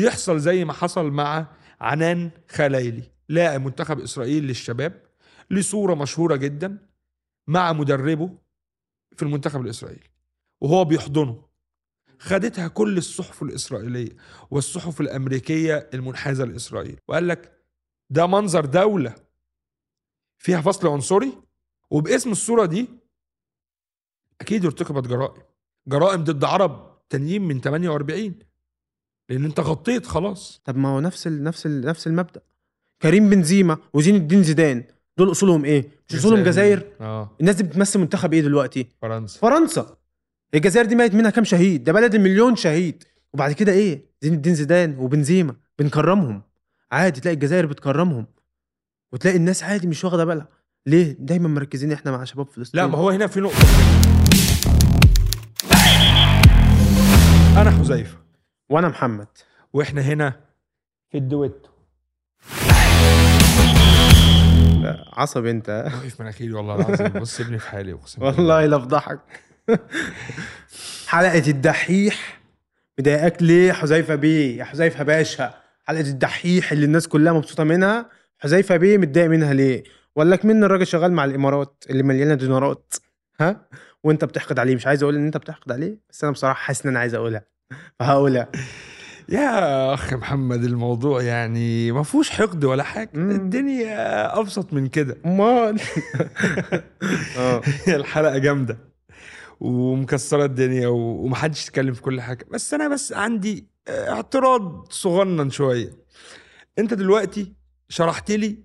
يحصل زي ما حصل مع عنان خلايلي لاعب منتخب إسرائيل للشباب لصورة مشهورة جدا مع مدربه في المنتخب الإسرائيلي وهو بيحضنه. خدتها كل الصحف الإسرائيلية والصحف الأمريكية المنحازة لإسرائيل وقال لك ده منظر دولة فيها فصل عنصري وباسم الصورة دي أكيد ارتكبت جرائم جرائم ضد عرب تانيين من 48 لأن أنت غطيت خلاص. طب ما هو نفس ال نفس ال نفس المبدأ. كريم بنزيما وزين الدين زيدان دول أصولهم إيه؟ مش أصولهم جزائر؟ آه. الناس دي بتمثل منتخب إيه دلوقتي؟ فرنسا. فرنسا. الجزائر دي ميت منها كام شهيد؟ ده بلد المليون شهيد. وبعد كده إيه؟ زين الدين زيدان وبنزيما بنكرمهم. عادي تلاقي الجزائر بتكرمهم. وتلاقي الناس عادي مش واخدة بالها. ليه؟ دايما مركزين إحنا مع شباب فلسطين. لا ما هو هنا في نقطة. أنا حذيفة. وأنا محمد. وإحنا هنا في الدويتو. عصبي أنت. واقف مناخيري والله العظيم. بص سيبني في حالي أقسم بالله. والله لا أفضحك. حلقة الدحيح مضايقاك ليه حذيفة بيه؟ يا حذيفة باشا حلقة الدحيح اللي الناس كلها مبسوطة منها حذيفة بيه متضايق منها ليه؟ ولا من الراجل شغال مع الإمارات اللي مليانة دينارات ها؟ وأنت بتحقد عليه مش عايز أقول إن أنت بتحقد عليه بس أنا بصراحة حاسس إن أنا عايز أقولها. فهقولها يا. اخ محمد الموضوع يعني ما فيهوش حقد ولا حاجة. الدنيا أبسط من كده. أمال. آه. الحلقة جامدة ومكسرة الدنيا ومحدش يتكلم في كل حاجة. بس أنا بس عندي آه، اعتراض صغنن شوية. أنت دلوقتي شرحت لي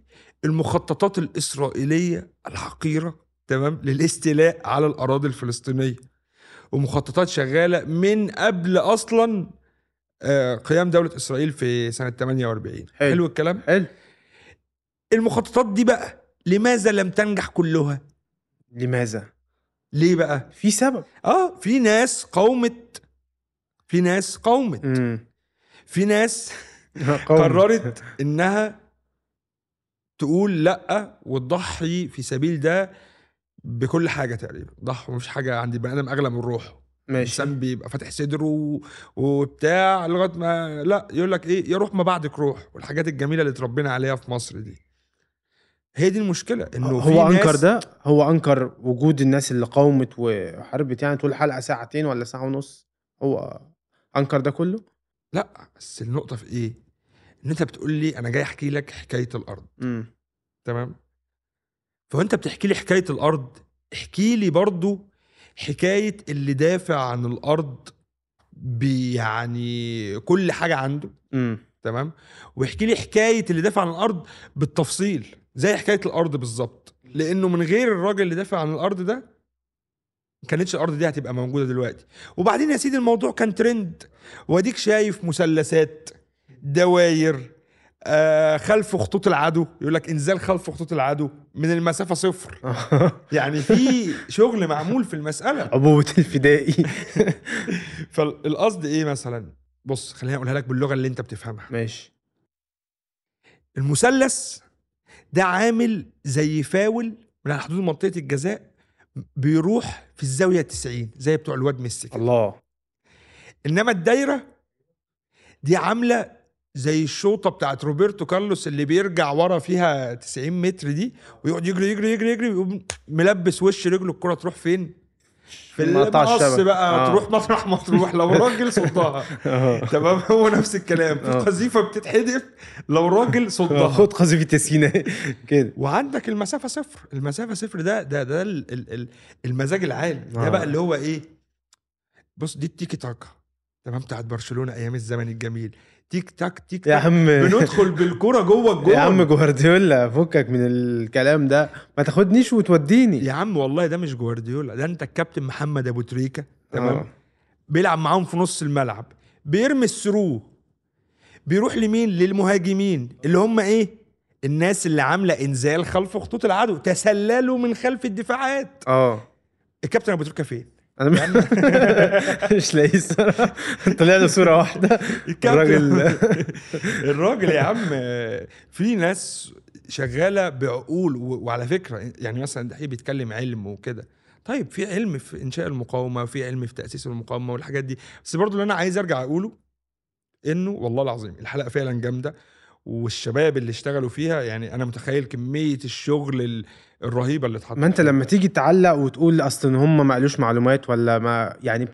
المخططات الإسرائيلية الحقيرة تمام للاستيلاء على الأراضي الفلسطينية. ومخططات شغالة من قبل أصلا آه، قيام دولة إسرائيل في سنة 48 حلو. حلو الكلام؟ حلو. المخططات دي بقى لماذا لم تنجح كلها؟ لماذا؟ ليه بقى؟ في سبب. آه في ناس قاومت. في ناس قاومت. امم في ناس قررت إنها تقول لأ وتضحي في سبيل ده. بكل حاجة تقريبا. ضحي مفيش حاجة عند البني آدم أغلى من روحه. ماشي. الإنسان بيبقى فاتح صدره وبتاع لغاية ما لا يقول لك إيه يا روح ما بعدك روح. والحاجات الجميلة اللي اتربينا عليها في مصر دي. هي دي المشكلة إنه هو في أنكر ناس ده؟ هو أنكر وجود الناس اللي قاومت وحاربت يعني طول الحلقة ساعتين ولا ساعة ونص؟ هو أنكر ده كله؟ لا بس النقطة في إيه؟ إن أنت بتقول لي أنا جاي أحكي لك حكاية الأرض. امم تمام؟ فأنت بتحكي لي حكاية الأرض احكي لي برضو حكاية اللي دافع عن الأرض بيعني كل حاجة عنده. امم تمام؟ واحكي لي حكاية اللي دافع عن الأرض بالتفصيل. زي حكاية الأرض بالظبط. لأنه من غير الراجل اللي دافع عن الأرض ده ما كانتش الأرض دي هتبقى موجودة دلوقتي. وبعدين يا سيدي الموضوع كان ترند وأديك شايف مثلثات دواير خلف خطوط العدو. يقول لك إنزال خلف خطوط العدو من المسافة صفر. يعني في شغل معمول في المسألة. ابوة الفدائي. فالقصد إيه مثلا؟ بص خليني أقولها لك باللغة اللي أنت بتفهمها. ماشي. المثلث ده عامل زي فاول من على حدود منطقة الجزاء بيروح في الزاوية 90 زي بتوع الواد ميسي. الله. إنما الدايرة دي عاملة زي الشوطة بتاعت روبرتو كارلوس اللي بيرجع ورا فيها 90 متر دي ويقعد يجري يجري يجري يجري ويقوم ملبس وش رجله الكرة تروح فين؟ في المقص. بقى آه. تروح مطرح ما تروح لو راجل صدها. تمام؟ هو نفس الكلام. في آه. قذيفة بتتحدف لو راجل صدها. خد قذيفة ياسين كده. وعندك المسافة صفر. المسافة صفر ده ده ده ال- ال- ال- المزاج العالي ده آه. بقى اللي هو إيه؟ بص دي التيكي تاكا تمام بتاعت برشلونة أيام الزمن الجميل. تيك تاك تيك يا عم. بندخل بالكرة جوه الجول يا عم جوارديولا فكك من الكلام ده. ما تاخدنيش وتوديني. يا عم والله ده مش جوارديولا ده انت الكابتن محمد أبو تريكة. تمام؟ آه. بيلعب معاهم في نص الملعب. بيرمي الثرو. بيروح لمين؟ للمهاجمين. اللي هم إيه؟ الناس اللي عاملة إنزال خلف خطوط العدو. تسللوا من خلف الدفاعات. آه. الكابتن أبو تريكة فين؟ أنا مش, لاقي طلع له صورة واحدة. الراجل. الراجل يا عم. في ناس شغالة بعقول وعلى فكرة يعني مثلا دحيح بيتكلم علم وكده. طيب في علم في إنشاء المقاومة وفي علم في تأسيس المقاومة والحاجات دي. بس برضو اللي أنا عايز أرجع أقوله إنه والله العظيم الحلقة فعلا جامدة. والشباب اللي اشتغلوا فيها يعني أنا متخيل كمية الشغل ال- الرهيبة اللي اتحطت ما أنت. لما تيجي تعلق وتقول أصل إن هم ما قالوش معلومات ولا ما يعني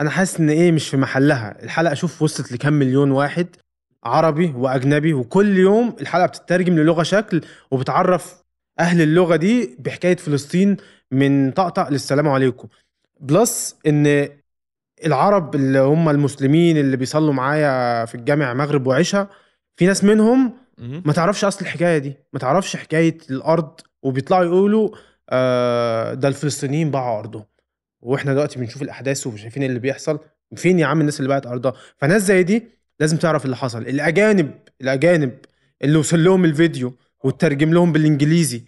أنا حاسس إن إيه مش في محلها الحلقة شوف وصلت لكام مليون واحد عربي وأجنبي وكل يوم الحلقة بتترجم للغة شكل وبتعرف أهل اللغة دي بحكاية فلسطين من طقطق للسلام عليكم بلس إن العرب اللي هم المسلمين اللي بيصلوا معايا في الجامع مغرب وعشاء في ناس منهم. ما تعرفش أصل الحكاية دي ما تعرفش حكاية الأرض وبيطلعوا يقولوا آه ده الفلسطينيين باعوا أرضهم وإحنا دلوقتي بنشوف الأحداث وشايفين اللي بيحصل فين يا عم الناس اللي باعت أرضها فناس زي دي لازم تعرف اللي حصل الأجانب الأجانب اللي وصل لهم الفيديو وترجم لهم بالإنجليزي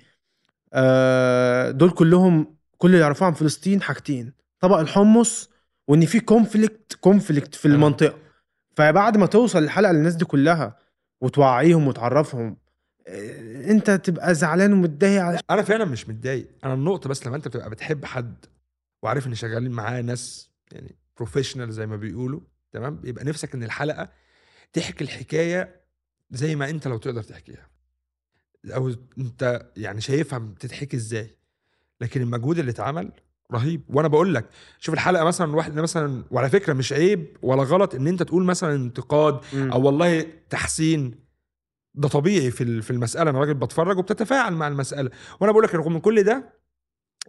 آه دول كلهم كل اللي يعرفوه عن فلسطين حاجتين طبق الحمص وإن في conflict conflict في. المنطقة فبعد ما توصل الحلقة للناس دي كلها وتوعيهم وتعرفهم آه، انت تبقى زعلان ومتضايق على أنا فعلا مش متضايق. أنا النقطة بس لما انت بتبقى بتحب حد وعارف ان شغالين معاه ناس يعني professional زي ما بيقولوا تمام؟ يبقى نفسك ان الحلقة تحكي الحكاية زي ما انت لو تقدر تحكيها. أو انت يعني شايفها بتتحكي إزاي. لكن المجهود اللي اتعمل رهيب. وأنا بقول لك شوف الحلقة مثلا واحد مثلا وعلى فكرة مش عيب ولا غلط إن أنت تقول مثلا انتقاد مم. أو والله تحسين. ده طبيعي في في المسألة. أنا راجل بتفرج وبتتفاعل مع المسألة. وأنا بقول لك رغم كل ده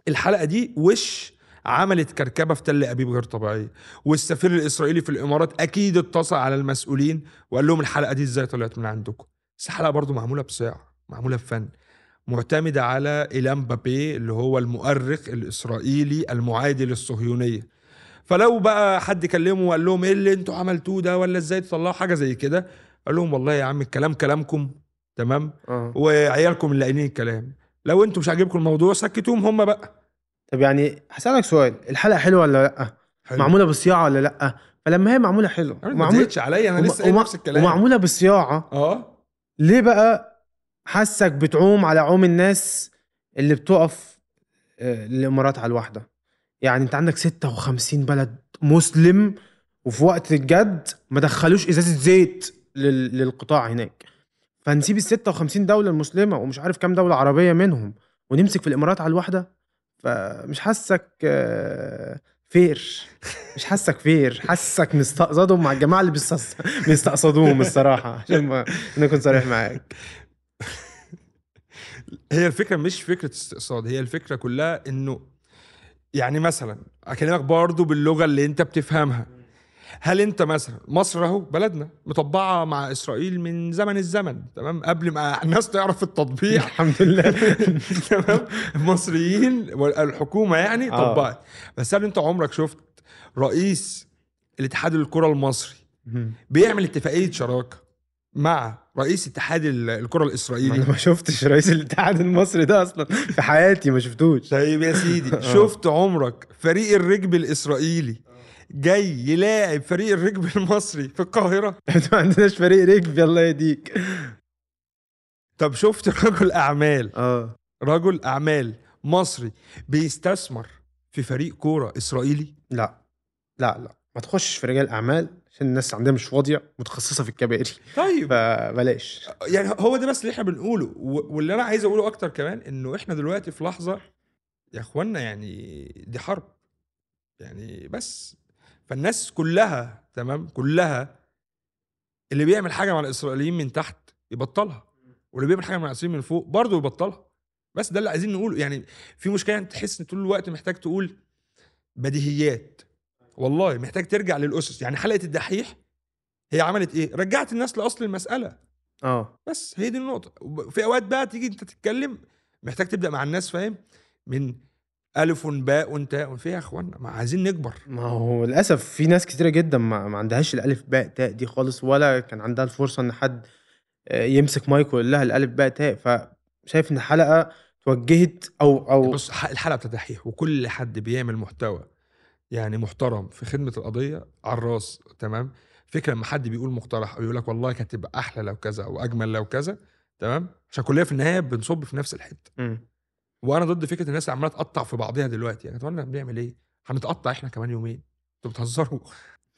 الحلقة دي وش عملت كركبة في تل أبيب غير طبيعية. والسفير الإسرائيلي في الإمارات أكيد اتصل على المسؤولين وقال لهم الحلقة دي إزاي طلعت من عندكم؟ بس الحلقة برضو معمولة بصياعه معمولة بفن. معتمدة على إيلام بابي اللي هو المؤرخ الإسرائيلي المعادي للصهيونية. فلو بقى حد كلمه وقال لهم إيه اللي أنتوا عملتوه ده ولا إزاي تطلعوا حاجة زي كده قال لهم والله يا عم الكلام كلامكم تمام؟ آه. وعيالكم اللي قايلين الكلام. لو أنتوا مش عاجبكم الموضوع سكتوهم هم بقى. طب يعني هسألك سؤال الحلقة حلوة ولا لأ؟ حلو. معمولة بصياعة ولا لأ؟ فلما هي معمولة حلو أنا ما عليا أنا لسه وما- نفس الكلام. ومعمولة بصياعة آه. ليه بقى حاسك بتعوم على عوم الناس اللي بتقف آه، الإمارات على الواحدة. يعني أنت عندك 56 بلد مسلم وفي وقت الجد ما دخلوش إزازة زيت لل- للقطاع هناك. فنسيب ال 56 دولة المسلمة ومش عارف كام دولة عربية منهم ونمسك في الإمارات على الواحدة. فمش حاسك آه، فير. مش حاسك فير. حاسك مستقصدهم مع الجماعة اللي بيستقص- بيستقصدوهم الصراحة عشان ما أنا أكون صريح معاك. هي الفكرة مش فكرة استقصاد هي الفكرة كلها إنه يعني مثلا أكلمك برضو باللغة اللي أنت بتفهمها. هل أنت مثلا مصر أهو بلدنا مطبعة مع إسرائيل من زمن الزمن تمام؟ قبل ما الناس تعرف التطبيع. الحمد لله. تمام؟ المصريين والحكومة يعني آه. طبقت بس هل أنت عمرك شفت رئيس الاتحاد الكرة المصري بيعمل اتفاقية شراكة؟ مع رئيس اتحاد ال- الكرة أنا الاسرائيلي ما شفتش رئيس الاتحاد المصري ده أصلا. في حياتي ما شفتوش. طيب يا سيدي آه. شفت عمرك فريق الرجبي الإسرائيلي جاي يلاعب فريق الرجبي المصري في القاهرة؟ ما عندناش فريق رجبي الله يهديك. طب شفت رجل أعمال؟ آه. رجل أعمال مصري بيستثمر في فريق كورة إسرائيلي؟ لا. لا لا. ما تخشش في رجال أعمال. عشان الناس عندها مش فاضيه متخصصة في الكباري. طيب. فبلاش يعني هو ده بس اللي إحنا بنقوله. واللي أنا عايز اقوله أكتر كمان انه إحنا دلوقتي في لحظة يا اخوانا يعني دي حرب. يعني بس. فالناس كلها تمام كلها اللي بيعمل حاجة مع الإسرائيليين من تحت يبطلها. واللي بيعمل حاجة مع الإسرائيليين من فوق برضه يبطلها. بس ده اللي عايزين نقوله. يعني في مشكلة انت تحس إن طول الوقت محتاج تقول بديهيات. والله محتاج ترجع للأسس. يعني حلقة الدحيح هي عملت إيه؟ رجعت الناس لأصل المسألة. آه. بس هي دي النقطة. وب- في أوقات بقى تيجي أنت تتكلم محتاج تبدأ مع الناس فاهم؟ من ألف باء تاء. في يا إخوانا ما عايزين نكبر. ما هو للأسف في ناس كتيرة جدا ما, ما عندهاش الألف باء تاء دي خالص ولا كان عندها الفرصة إن حد آه، يمسك مايك ويقول لها الألف باء تاء. فشايف إن الحلقة توجهت أو أو بص الحلقة بتدحيح وكل حد بيعمل محتوى يعني محترم في خدمة القضية على الراس تمام؟ فكرة لما حد بيقول مقترح أو يقول لك والله كانت تبقى أحلى لو كذا أو أجمل لو كذا تمام؟ عشان كلنا في النهاية بنصب في نفس الحتة. مم. وأنا ضد فكرة الناس عمالة تقطع في بعضها دلوقتي. يعني طب إحنا بنعمل إيه؟ هنتقطع إحنا كمان يومين. أنتوا بتهزروا.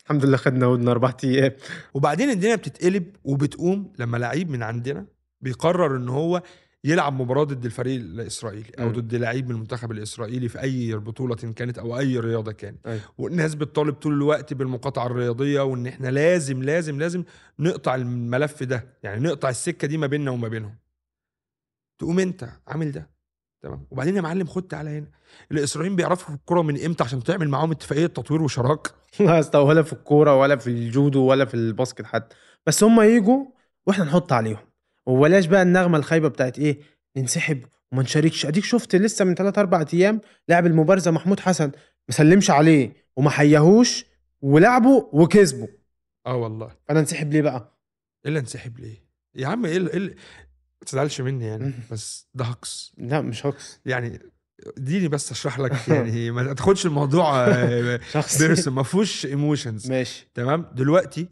الحمد لله خدنا هدنه أربع أيام. وبعدين الدنيا بتتقلب وبتقوم لما لعيب من عندنا بيقرر إن هو يلعب مباراة ضد الفريق الإسرائيلي أو. ضد لعيب من المنتخب الإسرائيلي في أي بطولة كانت أو أي رياضة كانت. أيوة. والناس بتطالب طول الوقت بالمقاطعة الرياضية وإن إحنا لازم لازم لازم نقطع الملف ده يعني نقطع السكة دي ما بيننا وما بينهم. تقوم أنت عامل ده. تمام. وبعدين يا معلم خد تعالى هنا. الإسرائيليين بيعرفوا الكوره من إمتى عشان تعمل معاهم اتفاقية تطوير وشراكة؟ لا ولا في الكورة ولا في الجودو ولا في الباسكت حتى. بس هم يجوا وإحنا نحط عليهم. وبلاش بقى النغمة الخايبة بتاعت إيه ننسحب وما نشاركش. أديك شفت لسه من 3 4 أيام لاعب المبارزة محمود حسن ما سلمش عليه وما حياهوش ولعبوا وكسبوا آه والله. فانا انسحب ليه بقى؟ إيه اللي انسحب ليه؟ يا عم إيه إيه ما تزعلش مني يعني. بس ده هجص. لا مش هجص. يعني اديني بس أشرح لك يعني ما تاخدش الموضوع آه، شخصي. personal ما فيهوش emotions ماشي. تمام؟ دلوقتي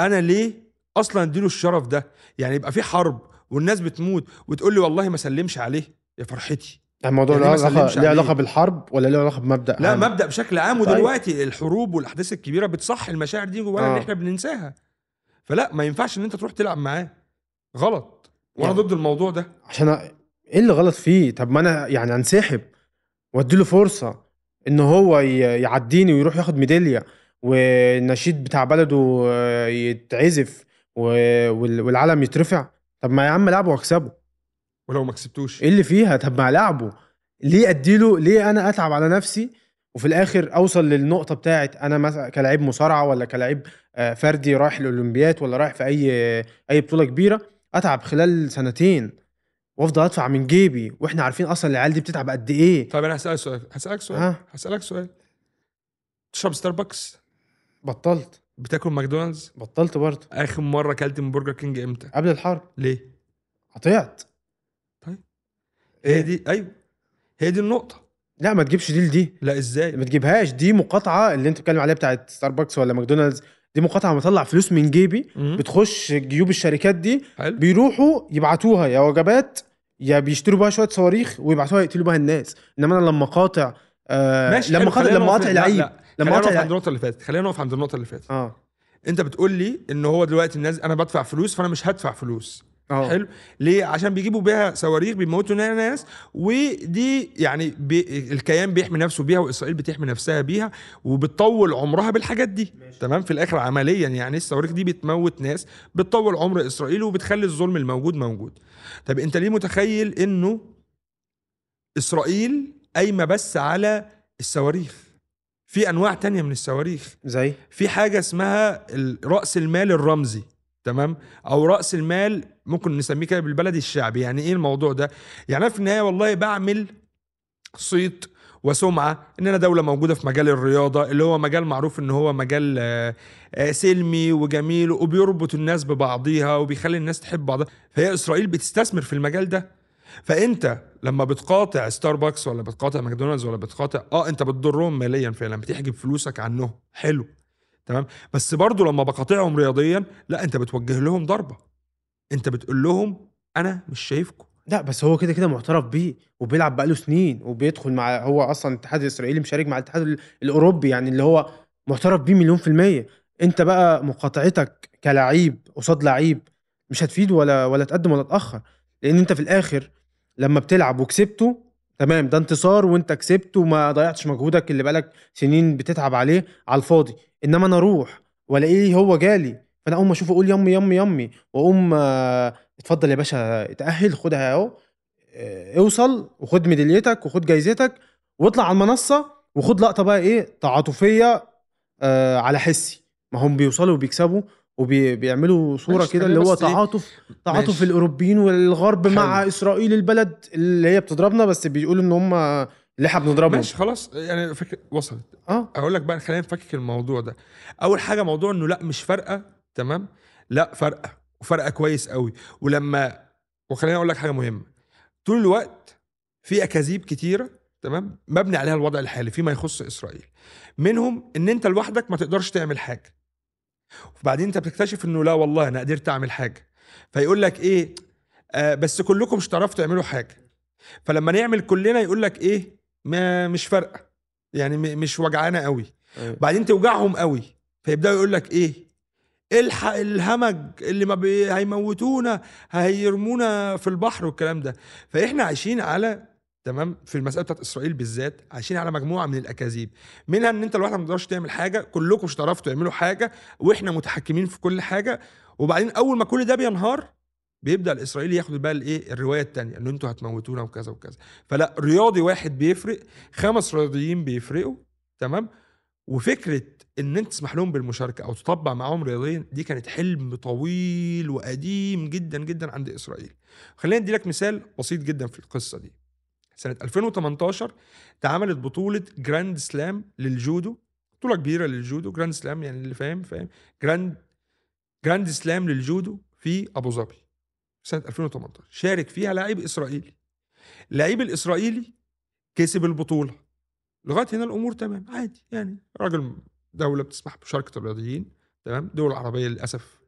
أنا ليه أصلا أديله الشرف ده. يعني يبقى في حرب والناس بتموت وتقول لي والله ما سلمش عليه. يا فرحتي. الموضوع يعني له ما علاقه ليه. علاقة بالحرب ولا له علاقة بمبدأ لا عام؟ مبدأ بشكل عام. طيب. ودلوقتي الحروب والأحداث الكبيرة بتصحي المشاعر دي جوانا آه. اللي إحنا بننساها. فلا ما ينفعش إن أنت تروح تلعب معاه. غلط. وأنا يعني- ضد الموضوع ده. عشان إيه اللي غلط فيه؟ طب ما أنا يعني أنسحب وأديله فرصة إن هو يعديني ويروح ياخد ميدالية والنشيد بتاع بلده آه، يتعزف. والعلم يترفع. طب ما يا عم العبه واكسبه. ولو ما كسبتوش. إيه اللي فيها؟ طب ما العبه ليه أديله؟ ليه أنا أتعب على نفسي وفي الآخر أوصل للنقطة بتاعت أنا مثلا كلاعب مصارعة ولا كلاعب آه، فردي رايح الاولمبياد ولا رايح في أي أي بطولة كبيرة أتعب خلال سنتين وأفضل أدفع من جيبي. وإحنا عارفين أصلا العيال دي بتتعب قد إيه. طيب أنا هسألك سؤال هسألك سؤال هسألك سؤال. تشرب ستاربكس؟ بطلت. بتاكل ماكدونالدز؟ بطلت برضه. آخر مرة أكلت من برجر كينج إمتى؟ قبل الحرب. ليه؟ قطعت. هي دي أيوه. هي دي النقطة. لا ما تجيبش دي لدي. لا إزاي؟ ما تجيبهاش. دي مقاطعة اللي أنت بتتكلم عليها بتاعت ستاربكس ولا ماكدونالدز. دي مقاطعة بطلع فلوس من جيبي. مم. بتخش جيوب الشركات دي. حلو. بيروحوا يبعتوها يا وجبات يا بيشتروا بقى شوية صواريخ ويبعتوها يقتلوا بها الناس. إنما أنا لما قاطع آه ماشي لما خلينا لما قاطع لعيب لما خلينا قاطع نقف عند النقطة اللي فاتت خلينا نقف عند النقطة اللي فاتت. آه. انت بتقول لي ان هو دلوقتي الناس أنا بدفع فلوس فانا مش هدفع فلوس. آه. حلو؟ ليه؟ عشان بيجيبوا بيها صواريخ بيموتوا ناس ودي يعني بي الكيان بيحمي نفسه بيها وإسرائيل بتحمي نفسها بيها وبتطول عمرها بالحاجات دي. تمام؟ في الآخر عمليا يعني الصواريخ دي بتموت ناس بتطول عمر إسرائيل وبتخلي الظلم الموجود موجود. طب انت ليه متخيل انه إسرائيل قايمة بس على الصواريخ. في أنواع تانية من الصواريخ. زي؟ في حاجة اسمها رأس المال الرمزي. تمام؟ أو رأس المال ممكن نسميه كده بالبلدي الشعبي. يعني إيه الموضوع ده؟ يعني في النهاية والله بعمل صيت وسمعة إن أنا دولة موجودة في مجال الرياضة اللي هو مجال معروف إن هو مجال آه، سلمي وجميل وبيربط الناس ببعضيها وبيخلي الناس تحب بعضها. فهي إسرائيل بتستثمر في المجال ده. فأنت لما بتقاطع ستاربكس ولا بتقاطع ماكدونالدز ولا بتقاطع آه أنت بتضرهم ماليا فعلا بتحجب فلوسك عنهم. حلو. تمام؟ بس برضو لما بقاطعهم رياضيا لا أنت بتوجه لهم ضربة. أنت بتقول لهم أنا مش شايفكم. لا بس هو كده كده معترف بيه وبيلعب بقاله سنين وبيدخل مع هو أصلا الاتحاد الإسرائيلي مشارك مع الاتحاد ال- الأوروبي يعني اللي هو معترف بيه مليون في المية. أنت بقى مقاطعتك كلعيب قصاد لعيب مش هتفيد ولا ولا تقدم ولا تأخر لأن أنت في الآخر لما بتلعب وكسبته تمام ده انتصار وانت كسبت وما ضيعتش مجهودك اللي بقالك سنين بتتعب عليه على الفاضي. انما أنا أروح والاقيه هو جالي فانا اقوم اشوفه أقول يمي يمي يمي واقوم آه، اتفضل يا باشا اتاهل خدها اهو آه، اوصل وخد ميداليتك وخد جايزتك واطلع على المنصة وخد لقطة بقى إيه تعاطفية آه على حسي. ما هم بيوصلوا وبيكسبوا وبيعملوا صورة كده اللي هو؟ تعاطف تعاطف ماشي. الأوروبيين والغرب مع حلو. إسرائيل البلد اللي هي بتضربنا بس بيقولوا إن هم اللي إحنا بنضربهم. ماشي خلاص يعني فكرة وصلت. آه. أقول لك بقى خلينا نفكك الموضوع ده. أول حاجة موضوع إنه لأ مش فارقة تمام؟ لأ فارقة وفارقة كويس قوي ولما وخليني أقول لك حاجة مهمة. طول الوقت في أكاذيب كتيرة تمام؟ مبني عليها الوضع الحالي فيما يخص إسرائيل. منهم إن أنت لوحدك ما تقدرش تعمل حاجة. وبعدين انت بتكتشف انه لا والله أنا قدرت اعمل حاجة. فيقول لك إيه آه بس كلكم مش هتعرفوا تعملوا حاجة. فلما نعمل كلنا يقول لك إيه ما مش فارقة. يعني م- مش وجعانه قوي. أيوة. بعدين توجعهم قوي. فيبدأوا يقول لك إيه الحق الهمج اللي ما بي... هيموتونا هيرمونا في البحر والكلام ده. فاحنا عايشين على تمام؟ في المسألة بتاعت إسرائيل بالذات عايشين على مجموعة من الأكاذيب. منها إن أنت لوحدك ما تقدرش تعمل حاجة كلكم مش هتعرفوا تعملوا حاجة وإحنا متحكمين في كل حاجة. وبعدين أول ما كل ده بينهار بيبدأ الإسرائيلي ياخد بقى الإيه؟ الرواية الثانية إن أنتوا هتموتونا وكذا وكذا. فلا رياضي واحد بيفرق خمس رياضيين بيفرقوا تمام؟ وفكرة إن أنت تسمح لهم بالمشاركة أو تطبع معاهم رياضيا دي كانت حلم طويل وقديم جدا جدا عند إسرائيل. خلينا ندي لك مثال بسيط جدا في القصة دي. سنة 2018 اتعملت بطولة Grand Slam للجودو بطولة كبيرة للجودو Grand Slam يعني اللي فاهم فاهم؟ Grand Grand Slam للجودو في أبو ظبي سنة 2018 شارك فيها لاعب إسرائيلي. اللعيب الإسرائيلي كسب البطولة. لغاية هنا الأمور تمام عادي يعني. راجل دولة بتسمح بمشاركة الرياضيين تمام؟ دول عربيه للأسف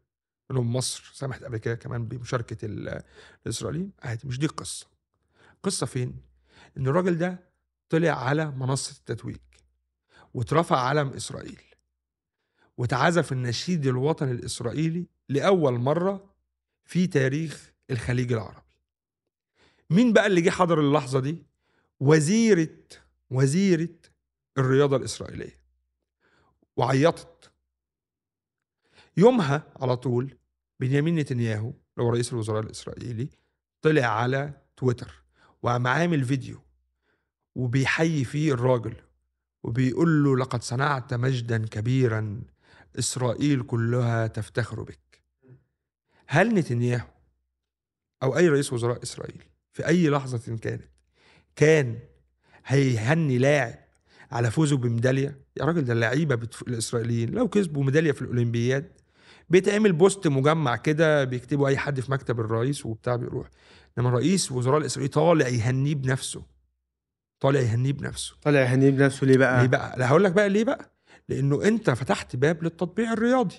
منهم مصر سمحت قبل كده كمان بمشاركة ال- الإسرائيليين. عادي مش دي القصة. القصة فين؟ إن الراجل ده طلع على منصة التتويج واترفع علم إسرائيل واتعزف النشيد الوطني الإسرائيلي لأول مرة في تاريخ الخليج العربي. مين بقى اللي جه حضر اللحظة دي؟ وزيره وزيرة الرياضة الإسرائيلية. وعيطت. يومها على طول بنيامين نتنياهو اللي هو رئيس الوزراء الإسرائيلي طلع على تويتر. وقام عامل فيديو وبيحيي فيه الراجل وبيقول له لقد صنعت مجدا كبيرا إسرائيل كلها تفتخر بك هل نتنياهو أو أي رئيس وزراء إسرائيل في أي لحظة كانت كان هيهني لاعب على فوزه بميدالية؟ يا راجل ده اللعيبة بتف... الإسرائيليين لو كسبوا ميدالية في الأولمبياد بيتعمل بوست مجمع كده بيكتبوا أي حد في مكتب الرئيس وبتاع بيروح. انما رئيس وزراء الإسرائيلي طالع يهنيه بنفسه طالع يهنيه بنفسه طالع هنيب نفسه ليه بقى؟ ليه بقى؟ لا هقول لك بقى ليه بقى؟ لأنه أنت فتحت باب للتطبيع الرياضي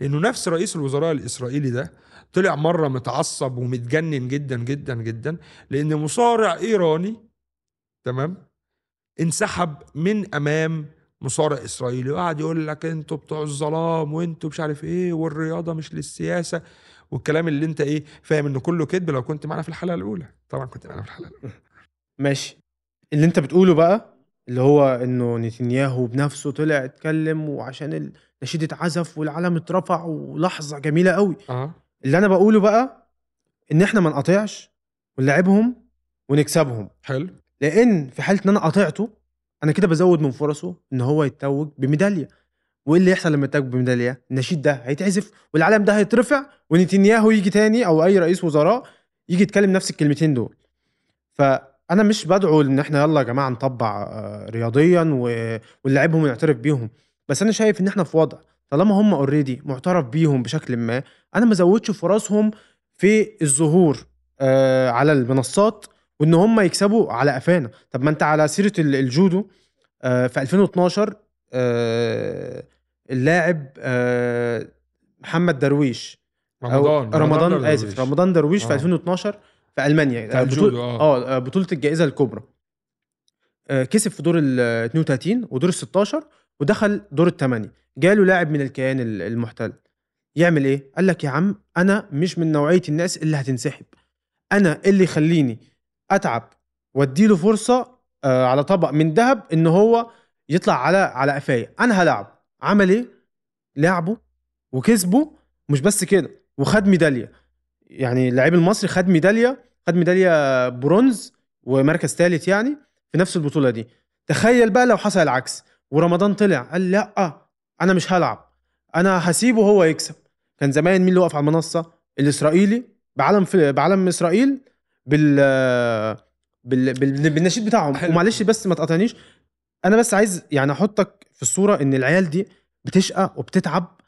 لأنه نفس رئيس الوزراء الإسرائيلي ده طلع مرة متعصب ومتجنن جدا جدا جدا لأن مصارع إيراني تمام انسحب من أمام مصارع إسرائيلي وقعد يقول لك أنتوا بتوع الظلام وأنتوا مش عارف إيه والرياضة مش للسياسة والكلام اللي انت إيه فاهم انه كله كذب لو كنت معانا في الحلقة الأولى. طبعا كنت معانا في الحلقة الأولى. ماشي. اللي انت بتقوله بقى اللي هو إنه نتنياهو بنفسه طلع اتكلم وعشان النشيد اتعزف والعلم اترفع ولحظة جميلة قوي. آه اللي أنا بقوله بقى إن إحنا ما نقاطعش ونلعبهم ونكسبهم. حلو. لأن في حالة إن أنا قاطعته أنا كده بزود من فرصه إن هو يتوج بميدالية. وإيه اللي يحصل لما يتوج بميدالية؟ النشيد ده هيتعزف والعلم ده هيترفع ونتنياهو يجي تاني أو أي رئيس وزراء يجي يتكلم نفس الكلمتين دول. فأنا مش بدعو إن إحنا يلا يا جماعة نطبع آه، رياضيا ونلعبهم ونعترف بيهم. بس أنا شايف إن إحنا في وضع طالما هم اوريدي معترف بيهم بشكل ما أنا ما زودش فرصهم في الظهور آه، على المنصات وإن هم يكسبوا على قفانا. طب ما أنت على سيرة ال- الجودو آه، في 2012 آه، اللاعب آه، محمد درويش أو رمضان رمضان. آسف رمضان درويش في آه. 2012 في ألمانيا. آه، بطولة آه. آه بطولة الجائزة الكبرى. آه، كسب في دور ال 32 ودور ال 16 ودخل دور الثمانيه جاله لاعب من الكيان ال- المحتل. يعمل إيه؟ قال لك يا عم أنا مش من نوعية الناس اللي هتنسحب. أنا اللي يخليني أتعب وأديله فرصة آه، على طبق من ذهب إن هو يطلع على على قفايا. أنا هلعب. عمل إيه؟ لعبه وكسبه مش بس كده وخد ميدالية. يعني اللاعب المصري خد ميدالية خد ميدالية برونز ومركز ثالث يعني في نفس البطولة دي. تخيل بقى لو حصل العكس ورمضان طلع قال لأ أنا مش هلعب أنا هسيبه هو يكسب. كان زمان مين اللي واقف على المنصة؟ الإسرائيلي بعلم في بعلم إسرائيل بال بال, بال... بالنشيد بتاعهم. حلو. ومعلش بس ما تقاطعنيش أنا بس عايز يعني أحطك في الصورة إن العيال دي بتشقى وبتتعب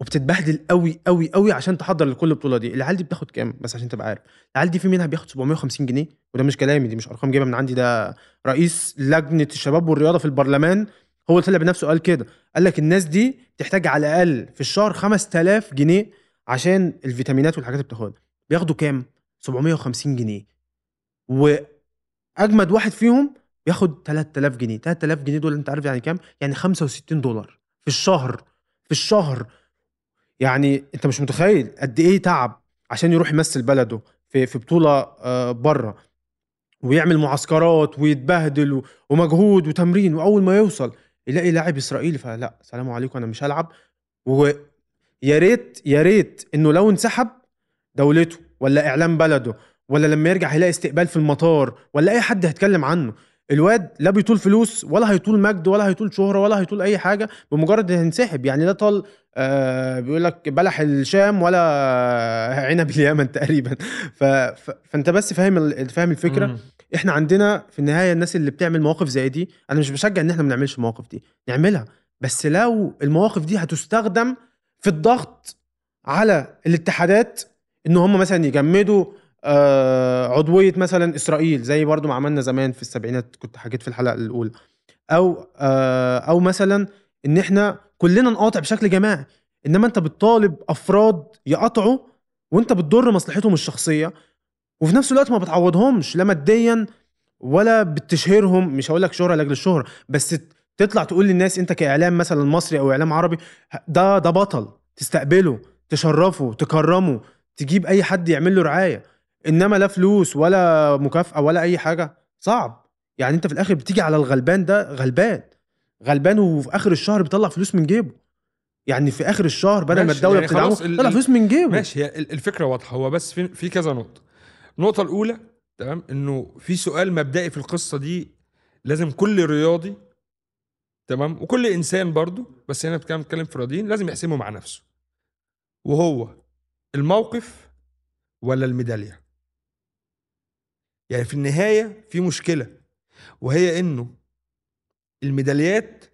وبتتبهدل قوي قوي قوي عشان تحضر لكل بطوله دي. العيال دي بتاخد كام؟ بس عشان تبقى عارف. العيال دي في منها بياخد 750 جنيه وده مش كلامي دي مش أرقام جايبها من عندي ده رئيس لجنة الشباب والرياضة في البرلمان هو طلع بنفسه قال كده. قال لك الناس دي تحتاج على الأقل في الشهر 5000 جنيه عشان الفيتامينات والحاجات اللي بتاخدها. بياخدوا كام؟ 750 جنيه. وأجمد واحد فيهم بياخد 3000 جنيه. 3000 جنيه دول انت عارف يعني كام؟ يعني 65 دولار في الشهر. في الشهر. يعني انت مش متخيل قد إيه تعب عشان يروح يمثل بلده في في بطولة آه، بره. ويعمل معسكرات ويتبهدل ومجهود وتمرين. وأول ما يوصل يلاقي لاعب إسرائيلي فلا سلام عليكم أنا مش هلعب. ويا ريت يا ريت إنه لو انسحب دولته ولا إعلام بلده ولا لما يرجع هيلاقي استقبال في المطار ولا أي حد هيتكلم عنه. الواد لا بيطول فلوس ولا هيطول مجد ولا هيطول شهرة ولا هيطول أي حاجة بمجرد ان هينسحب. يعني لا طال آه بيقول لك بلح الشام ولا عنب اليمن تقريبا. ف... ف... فأنت بس فاهم فاهم الفكرة. مم. إحنا عندنا في النهاية الناس اللي بتعمل مواقف زي دي أنا مش بشجع إن إحنا ما نعملش المواقف دي نعملها. بس لو المواقف دي هتستخدم في الضغط على الاتحادات إن هم مثلا يجمدوا عضوية مثلا إسرائيل زي برضو ما عملنا زمان في السبعينات كنت حكيت في الحلقة الأولى. أو آه، أو مثلا إن إحنا كلنا نقاطع بشكل جماعي. إنما أنت بتطالب أفراد يقاطعوا وأنت بتضر مصلحتهم الشخصية وفي نفس الوقت ما بتعوضهمش لا ماديا ولا بتشهرهم مش هقول لك شهرة لأجل الشهرة بس تطلع تقول للناس أنت كإعلام مثلا مصري أو إعلام عربي ده ده بطل. تستقبله تشرفه تكرمه تجيب أي حد يعمل له رعاية. إنما لا فلوس ولا مكافأة ولا أي حاجة صعب. يعني أنت في الآخر بتيجي على الغلبان ده غلبان. غلبان وفي آخر الشهر بيطلع فلوس من جيبه. يعني في آخر الشهر بدل ما الدولة يعني بتدعمه طلع فلوس من جيبه. ماشي هي ال- الفكرة واضحة. هو بس في في كذا نقطة. النقطة الأولى تمام إنه في سؤال مبدئي في القصة دي لازم كل رياضي تمام وكل إنسان برضو بس هنا بنتكلم في رياضيين لازم يحسمه مع نفسه. وهو الموقف ولا الميدالية؟ يعني في النهاية في مشكلة وهي إنه الميداليات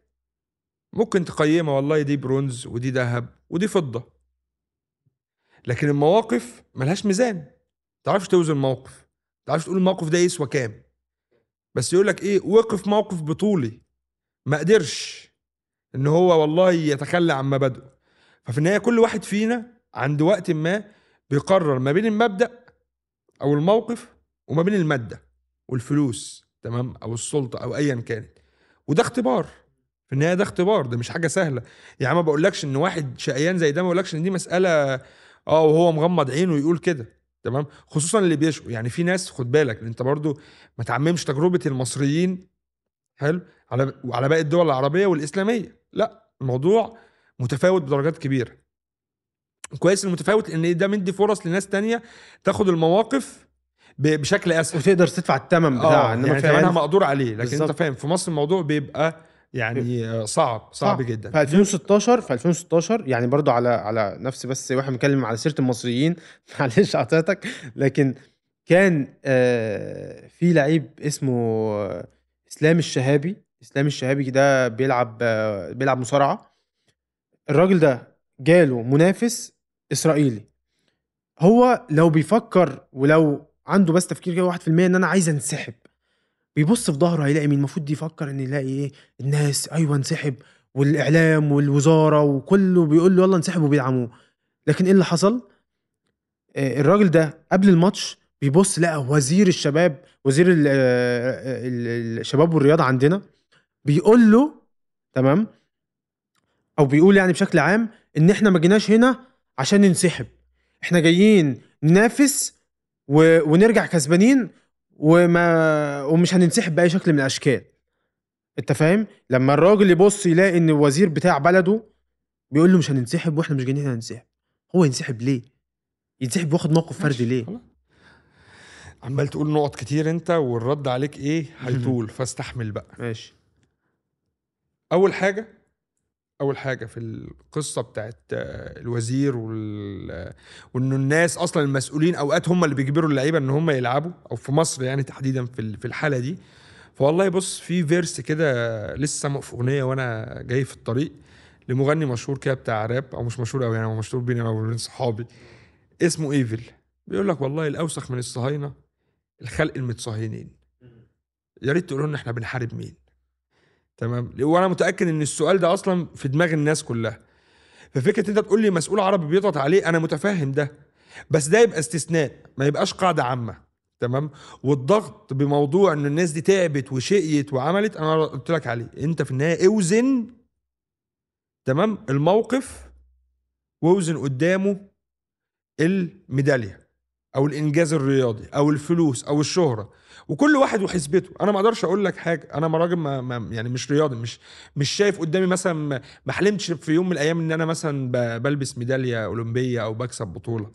ممكن تقيمها والله دي برونز ودي ذهب ودي فضة لكن المواقف ملهاش ميزان. تعرفش توزن موقف تعرفش تقول الموقف ده يسوى كام. بس يقول لك إيه وقف موقف بطولي ما قدرش إن هو والله يتخلى عن مبادئه ففي النهاية كل واحد فينا عند وقت ما بيقرر ما بين المبدأ أو الموقف وما بين المادة والفلوس تمام أو السلطة أو ايا كانت. وده اختبار في النهاية ده اختبار ده مش حاجة سهلة. يعني ما بقولكش إن واحد شقيان زي ده ما بقولكش إن دي مسألة آه وهو مغمض عينه يقول كده تمام؟ خصوصا اللي بيشقوا. يعني في ناس خد بالك أنت برضو ما تعممش تجربة المصريين حلو على وعلى باقي الدول العربية والإسلامية. لا الموضوع متفاوت بدرجات كبيرة. كويس المتفاوت لأن ده مدي فرص لناس تانية تاخد المواقف بشكل اسهل وتقدر تدفع الثمن بتاعها آه انما يعني ثمنها مقدور عليه لكن بالظبط. انت فاهم في مصر الموضوع بيبقى يعني آه، صعب صعب جدا. في 2016 في 2016 يعني برضو على على نفس بس وإحنا بنتكلم على سيرة المصريين معلش قطعتك لكن كان آه، في لعيب اسمه آه، إسلام الشهابي. إسلام الشهابي ده بيلعب آه، بيلعب مصارعة. الراجل ده جاله منافس إسرائيلي. هو لو بيفكر ولو عنده بس تفكير كده 1% إن أنا عايز أنسحب. بيبص في ظهره هيلاقي مين؟ المفروض يفكر إن يلاقي إيه؟ الناس. أيوه انسحب. والإعلام والوزارة وكله بيقول له يلا انسحب وبيدعموه. لكن إيه اللي حصل؟ آه، الراجل ده قبل الماتش بيبص لقى وزير الشباب وزير آه، ال- الشباب والرياضة عندنا بيقول له تمام؟ أو بيقول يعني بشكل عام إن إحنا ما جيناش هنا عشان ننسحب. إحنا جايين ننافس و... ونرجع كسبانين وما ومش هننسحب بأي شكل من الأشكال. أنت فاهم؟ لما الراجل يبص يلاقي إن الوزير بتاع بلده بيقول له مش هننسحب وإحنا مش جايين هنا ننسحب هو ينسحب ليه؟ ينسحب واخد موقف فردي ليه. عمال تقول نقط كتير أنت والرد عليك إيه؟ هيطول فاستحمل بقى. ماشي. أول حاجة أول حاجة في القصة بتاعت آه، الوزير وال... وإنه الناس أصلا المسؤولين أوقات هم اللي بيجبروا اللعيبة إن هم يلعبوا أو في مصر يعني تحديدا في في الحالة دي. فوالله بص في verse كده لسه في أغنية وأنا جاي في الطريق لمغني مشهور كده بتاع راب أو مش مشهور قوي يعني هو مشهور بيني وبين صحابي. اسمه إيفل. بيقول لك والله الأوسخ من الصهاينة الخلق المتصهينين. يا ريت تقولوا لنا إحنا بنحارب مين. تمام؟ وأنا متأكد إن السؤال ده أصلا في دماغ الناس كلها. ففكرة أنت تقول لي مسؤول عربي بيضغط عليه أنا متفهم ده. بس ده يبقى استثناء ما يبقاش قاعدة عامة. تمام؟ والضغط بموضوع إن الناس دي تعبت وشقيت وعملت أنا قلت لك عليه. أنت في النهاية أوزن. تمام؟ الموقف وأوزن قدامه الميدالية. أو الإنجاز الرياضي أو الفلوس أو الشهرة. وكل واحد وحسبته. أنا ما أقدرش أقول لك حاجة. أنا راجل ما يعني مش رياضي مش مش شايف قدامي مثلا ما- حلمتش في يوم من الأيام إن أنا مثلا بلبس ميدالية أولمبية أو بكسب بطولة.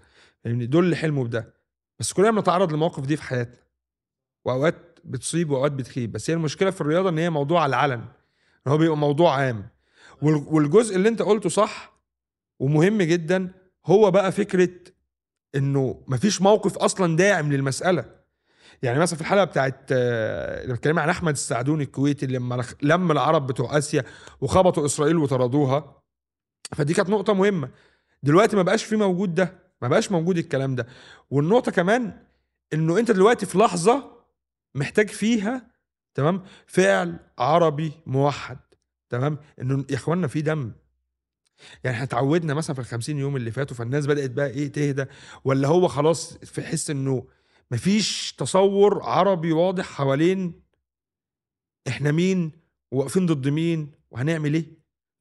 يعني دول اللي حلموا بده. بس كلنا بنتعرض لمواقف دي في حياتنا. وأوقات بتصيب وأوقات بتخيب. بس هي المشكلة في الرياضة إن هي موضوع على العلن. إن هو بيبقى موضوع عام. وال- والجزء اللي أنت قلته صح ومهم جدا هو بقى فكرة إنه مفيش موقف أصلا داعم للمسألة. يعني مثلا في الحلقة بتاعت آه، اللي بتكلم عن أحمد السعدوني الكويتي لما لم العرب بتوع آسيا وخبطوا إسرائيل وطردوها. فدي كانت نقطة مهمة. دلوقتي ما بقاش في موجود ده ما بقاش موجود الكلام ده. والنقطة كمان إنه أنت دلوقتي في لحظة محتاج فيها تمام فعل عربي موحد تمام إنه يا إخوانا في دم. يعني إحنا اتعودنا مثلا في الخمسين يوم اللي فاتوا فالناس بدأت بقى إيه تهدى ولا هو خلاص في حس إنه مفيش تصور عربي واضح حوالين إحنا مين وواقفين ضد مين وهنعمل إيه؟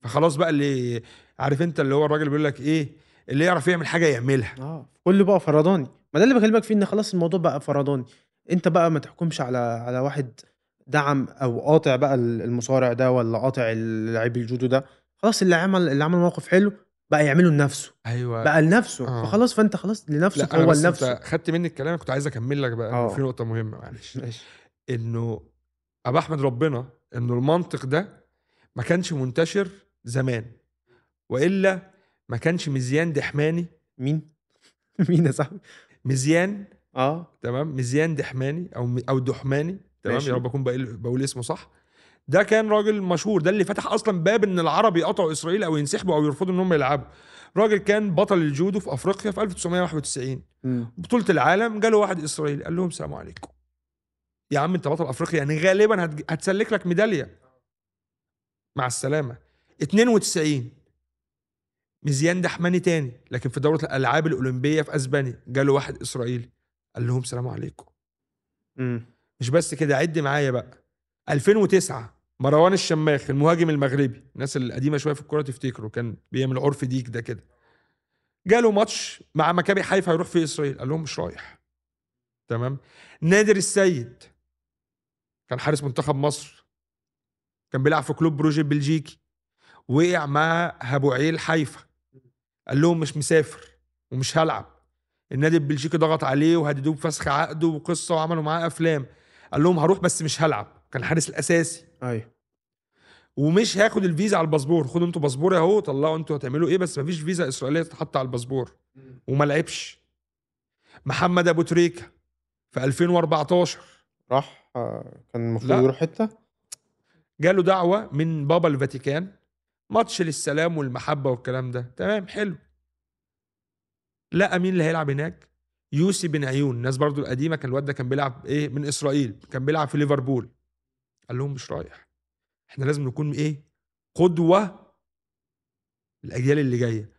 فخلاص بقى اللي عارف أنت اللي هو الراجل بيقول لك إيه اللي يعرف يعمل حاجة يعملها. آه. كله بقى فرداني ما ده اللي بكلمك فيه إن خلاص الموضوع بقى فرداني أنت بقى ما تحكمش على على واحد دعم أو قاطع بقى المصارع ده ولا قاطع لعيب الجودو ده. خلاص اللي عمل اللي عمل موقف حلو بقى يعمله لنفسه أيوه. بقى لنفسه آه. فخلاص فأنت خلاص لنفسك هو لنفسه أنت خدت مني الكلام كنت عايز أكمل لك بقى آه. في نقطة مهمة معلش. ماشي. إنه ابا أحمد ربنا إنه المنطق ده ما كانش منتشر زمان وإلا ما كانش مزيان دحماني. مين؟ مين يا صاحبي؟ مزيان. آه. تمام؟ مزيان دحماني أو أو دحماني تمام. يا رب اكون بقول اسمه صح. ده كان راجل مشهور ده اللي فتح أصلا باب إن العرب يقطعوا إسرائيل أو ينسحبوا أو يرفضوا إن هم يلعبوا. راجل كان بطل الجودو في أفريقيا في 1991 مم. بطولة العالم جاله واحد إسرائيلي قال لهم السلام عليكم. يا عم أنت بطل أفريقيا يعني غالبا هتج- هتسلك لك ميدالية. مع السلامة. 92 مزيان دحماني تاني لكن في دورة الألعاب الأولمبية في أسبانيا جاله واحد إسرائيلي قال لهم السلام عليكم. مم. مش بس كده عد معايا بقى. 2009 مروان الشماخ المهاجم المغربي الناس القديمة شوية في الكورة تفتكروا كان بيعمل عرف ديك ده كده. جاله ماتش مع مكابي حيفا هيروح في إسرائيل قال لهم مش رايح. تمام؟ نادر السيد كان حارس منتخب مصر كان بيلعب في كلوب بروجي البلجيكي وقع مع هابوعيل حيفا. قال لهم مش مسافر ومش هلعب. النادي البلجيكي ضغط عليه وهددوه بفسخ عقده وقصة وعملوا معاه أفلام. قال لهم هروح بس مش هلعب. كان الحارس الأساسي. أيوه. ومش هاخد الفيزا على الباسبور. خدوا أنتوا باسبور أهو طلعوا أنتوا هتعملوا إيه بس مفيش فيزا إسرائيلية تتحط على الباسبور. وما لعبش. محمد أبو تريكة في 2014 راح آه، كان المفروض. يروح حتة؟ جاله دعوة من بابا الفاتيكان. ماتش للسلام والمحبة والكلام ده. تمام حلو. لقى مين اللي هيلعب هناك. يوسي بن عيون. الناس برضو القديمة كان الواد ده كان بيلعب إيه؟ من إسرائيل. كان بيلعب في ليفربول. قال لهم مش رايح. إحنا لازم نكون إيه؟ قدوة الاجيال اللي جاية.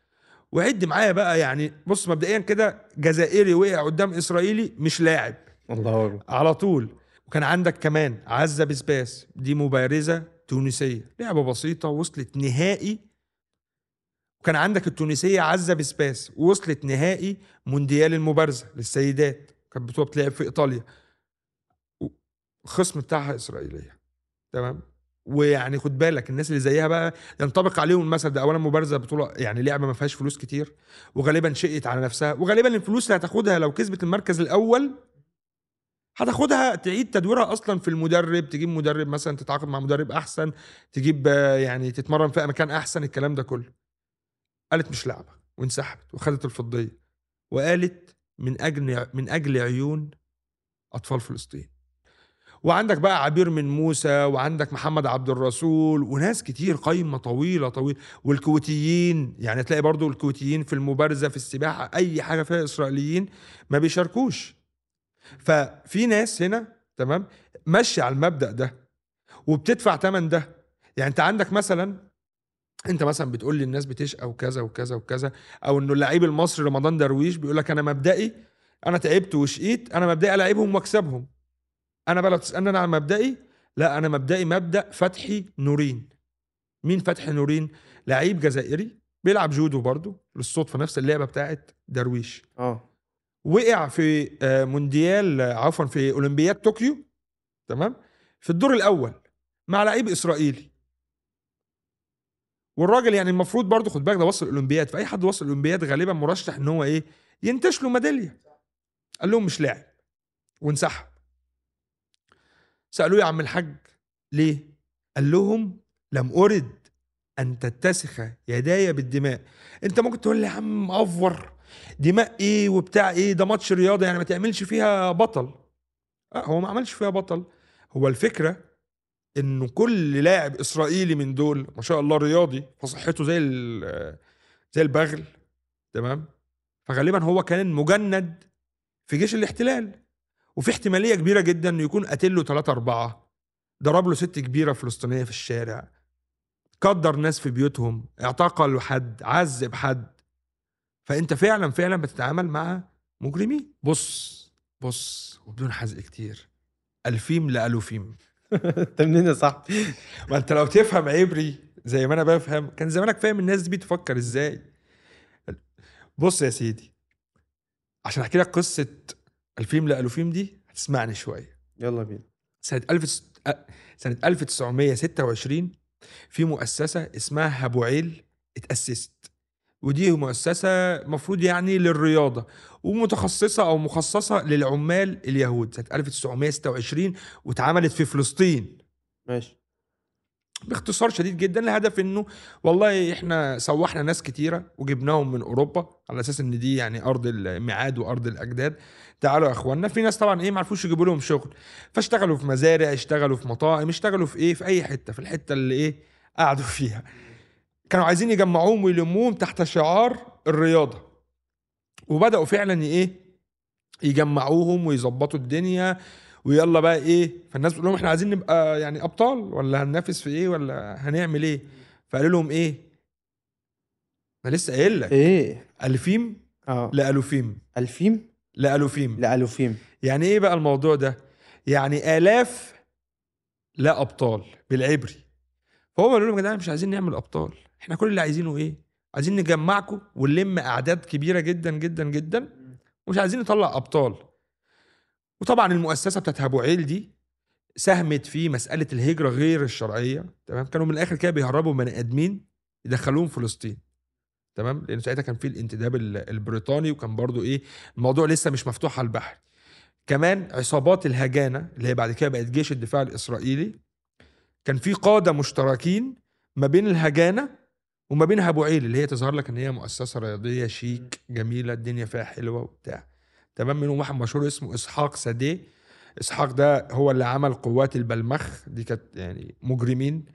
وعد معايا بقى يعني بص مبدئيا كده جزائري وقع قدام إسرائيلي مش لاعب. الله أكبر. على طول. وكان عندك كمان عزة بسباس دي مبارزة تونسية. لعبة بسيطة وصلت نهائي. وكان عندك التونسية عزة بسباس وصلت نهائي مونديال المبارزة للسيدات. كانت بتلعب في إيطاليا. الخصم بتاعها إسرائيلية. تمام؟ ويعني خد بالك الناس اللي زيها بقى ينطبق عليهم المثل ده. اولا مبارزة بطولة يعني لعبة ما فيهاش فلوس كتير وغالبا شقت على نفسها وغالبا الفلوس اللي هتاخدها لو كسبت المركز الأول هتاخدها تعيد تدويرها أصلا في المدرب تجيب مدرب مثلا تتعاقد مع مدرب أحسن تجيب يعني تتمرن في مكان أحسن الكلام ده كله. قالت مش لعبة وانسحبت وخدت الفضية وقالت من أجل من أجل عيون أطفال فلسطين. وعندك بقى عبير من موسى وعندك محمد عبد الرسول وناس كتير قايمة طويلة طويلة. والكويتيين يعني تلاقي برضو الكويتيين في المبارزة في السباحة أي حاجة فيها إسرائيليين ما بيشاركوش. ففي ناس هنا تمام ماشية على المبدأ ده وبتدفع ثمن ده. يعني أنت عندك مثلا أنت مثلا بتقول لي الناس بتشقى وكذا وكذا وكذا أو إنه اللعيب المصري رمضان درويش بيقول لك أنا مبدئي أنا تعبت وشقيت أنا مبدئي ألعبهم وأكسبهم. أنا بقى لو تسالني أنا عن مبدئي لا أنا مبدئي مبدأ فتحي نورين. مين فتحي نورين؟ لعيب جزائري بيلعب جودو برضه للصدفة نفس اللعبة بتاعت درويش. آه. وقع في آه، مونديال آه، عفوا في أولمبياد طوكيو تمام؟ في الدور الأول مع لعيب إسرائيلي. والراجل يعني المفروض برضه خد بالك ده وصل الأولمبياد فأي حد وصل الأولمبياد غالبا مرشح إن هو إيه؟ ينتش له ميدالية. قال لهم مش لاعب. وانسحب. سألوه يا عم الحاج. ليه؟ قال لهم لم أرد أن تتسخ يداي بالدماء. أنت ممكن تقول لي يا عم أفور دماء إيه وبتاع إيه؟ ده ماتش رياضة يعني ما تعملش فيها بطل. آه هو ما عملش فيها بطل. هو الفكرة انه كل لاعب إسرائيلي من دول ما شاء الله رياضي فصحته زي زي البغل تمام؟ فغالبا هو كان مجند في جيش الاحتلال. وفي احتمالية كبيرة جدا إنه يكون قاتل له ثلاثة أربعة ضرب له ست كبيرة فلسطينيه في الشارع قدر ناس في بيوتهم اعتقل حد عذب حد. فأنت فعلا فعلا بتتعامل مع مجرمين. بص بص وبدون حزق كتير ألفيم لألوفيم. أنت منين يا صاحبي؟ ما أنت لو تفهم عبري زي ما أنا بفهم كان زمانك فاهم الناس دي بتفكر إزاي. بص يا سيدي عشان أحكي لك قصة الفيم لألوفيم دي هتسمعني شوية. يلا بينا. سنة 1000 أ- سنة 1926 في مؤسسة اسمها هابوعيل اتأسست. ودي مؤسسة مفروض يعني للرياضة ومتخصصة أو مخصصة للعمال اليهود. سنة 1926 واتعملت في فلسطين. ماشي. باختصار شديد جدا الهدف إنه والله إحنا سوحنا ناس كتيرة وجبناهم من أوروبا على أساس إن دي يعني أرض الميعاد وأرض الأجداد. تعالوا يا اخوانا في ناس طبعا إيه ما عرفوش يجيبوا لهم شغل. فاشتغلوا في مزارع اشتغلوا في مطاعم اشتغلوا في إيه؟ في أي حتة في الحتة اللي إيه؟ قعدوا فيها. كانوا عايزين يجمعوهم ويلموهم تحت شعار الرياضة. وبدأوا فعلا إيه؟ يجمعوهم ويظبطوا الدنيا. ويلا بقى إيه؟ فالناس بتقول لهم إحنا عايزين نبقى يعني أبطال ولا هننافس في إيه ولا هنعمل إيه؟ فقالوا لهم إيه؟ أنا لسه قايل لك. إيه؟ ألفيم آه. لألوفيم. ألفيم؟ لألوفيم. لألوفيم. يعني إيه بقى الموضوع ده؟ يعني آلاف لا أبطال بالعبري. فهم قالوا لهم يا جدعان مش عايزين نعمل أبطال. إحنا كل اللي عايزينه إيه؟ عايزين نجمعكم ونلم أعداد كبيرة جدا جدا جدا ومش عايزين نطلع أبطال. وطبعا المؤسسة بتاعت أبو عيل دي ساهمت في مسألة الهجرة غير الشرعية تمام؟ كانوا من الآخر كده بيهربوا بني آدمين يدخلوهم فلسطين تمام؟ لأن ساعتها كان في الانتداب ال- البريطاني وكان برضو إيه الموضوع لسه مش مفتوح على البحر. كمان عصابات الهجانة اللي هي بعد كده بقت جيش الدفاع الإسرائيلي كان في قادة مشتركين ما بين الهجانة وما بين أبو عيل اللي هي تظهر لك إن هي مؤسسة رياضية شيك جميلة الدنيا فيها حلوة وبتاع. تمام منهم واحد مشهور اسمه إسحاق ساديه إسحاق ده هو اللي عمل قوات البلمخ دي كانت يعني مجرمين.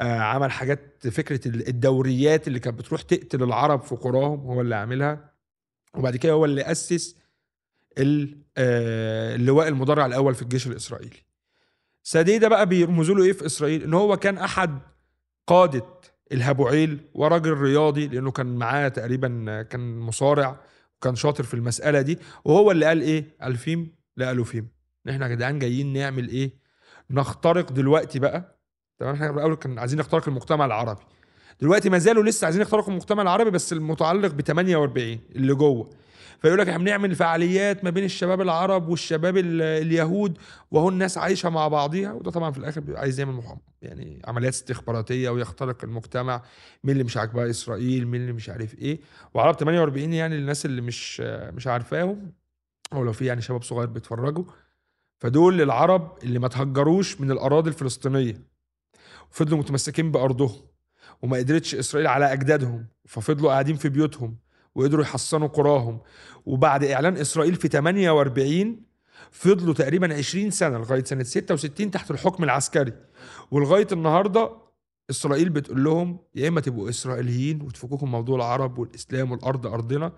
آه عمل حاجات فكرة ال- الدوريات اللي كانت بتروح تقتل العرب في قراهم هو اللي عاملها. وبعد كده هو اللي أسس آه، اللواء المدرع الأول في الجيش الإسرائيلي. ساديه ده بقى بيرمزوا له إيه في إسرائيل؟ إن هو كان أحد قادة الهبوعيل وراجل رياضي لأنه كان معاه تقريبا كان مصارع. وكان شاطر في المسألة دي وهو اللي قال إيه؟ الفيم لا فيم. إحنا يا جدعان جايين نعمل إيه؟ نخترق دلوقتي بقى. تمام إحنا الأول كان عايزين نخترق المجتمع العربي. دلوقتي ما زالوا لسه عايزين يخترقوا المجتمع العربي بس المتعلق ب 48 اللي جوه. فيقول لك إحنا بنعمل فعاليات ما بين الشباب العرب والشباب ال- اليهود وهو الناس عايشة مع بعضيها وده طبعا في الآخر بيبقى عايز يعمل يعني عمليات استخباراتية ويخترق المجتمع مين اللي مش عاجباه إسرائيل مين اللي مش عارف إيه. وعرب 48 يعني الناس اللي مش مش عارفاهم أو لو في يعني شباب صغير بيتفرجوا. فدول العرب اللي ما تهجروش من الأراضي الفلسطينية. وفضلوا متمسكين بأرضهم. وما قدرتش إسرائيل على أجدادهم. ففضلوا قاعدين في بيوتهم. وقدروا يحصنوا قراهم وبعد إعلان إسرائيل في 48 فضلوا تقريبا 20 سنة لغاية سنة 66 تحت الحكم العسكري. ولغاية النهارده إسرائيل بتقول لهم يا إما تبقوا إسرائيليين وتفكوكم موضوع العرب والإسلام والأرض أرضنا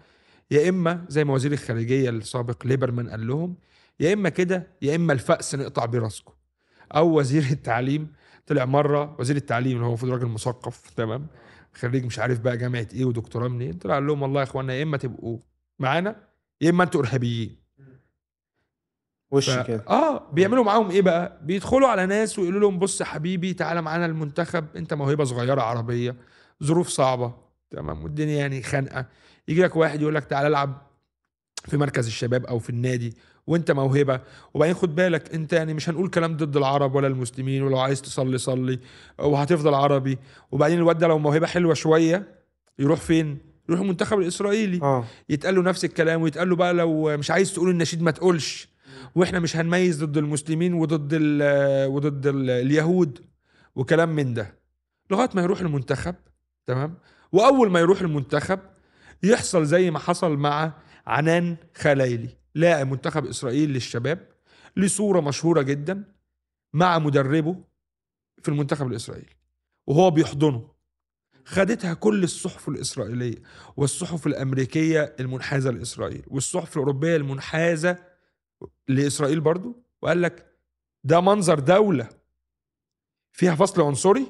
يا إما زي ما وزير الخارجية السابق ليبرمان قال لهم يا إما كده يا إما الفأس نقطع بيه راسكم أو وزير التعليم طلع مرة وزير التعليم اللي هو المفروض راجل مثقف تمام؟ خريج مش عارف بقى جامعة إيه ودكتوراه منين. طلع لهم والله يا إخوانا يا إما تبقوا معانا يا إما أنتوا إرهابيين. وش ف... كده؟ آه بيعملوا معاهم إيه بقى؟ بيدخلوا على ناس ويقولوا لهم بص يا حبيبي تعالى معانا المنتخب. أنت موهبة صغيرة عربية ظروف صعبة. تمام؟ والدنيا يعني خانقة. يجي لك واحد يقول لك تعالى العب في مركز الشباب أو في النادي. وانت موهبة. وبعدين خد بالك انت يعني مش هنقول كلام ضد العرب ولا المسلمين ولو عايز تصلي صلي وهتفضل عربي. وبعدين الواد ده لو موهبة حلوة شوية يروح فين؟ يروح المنتخب الإسرائيلي. آه. يتقال له نفس الكلام ويتقال له بقى لو مش عايز تقول النشيد ما تقولش. وإحنا مش هنميز ضد المسلمين وضد ال وضد ال اليهود وكلام من ده. لغاية ما يروح المنتخب تمام؟ وأول ما يروح المنتخب يحصل زي ما حصل مع عنان خلايلي لاعب منتخب إسرائيل للشباب لصورة مشهورة جدا مع مدربه في المنتخب الإسرائيلي وهو بيحضنه. خدتها كل الصحف الإسرائيلية والصحف الأمريكية المنحازة لإسرائيل والصحف الأوروبية المنحازة لإسرائيل برضو وقال لك ده منظر دولة فيها فصل عنصري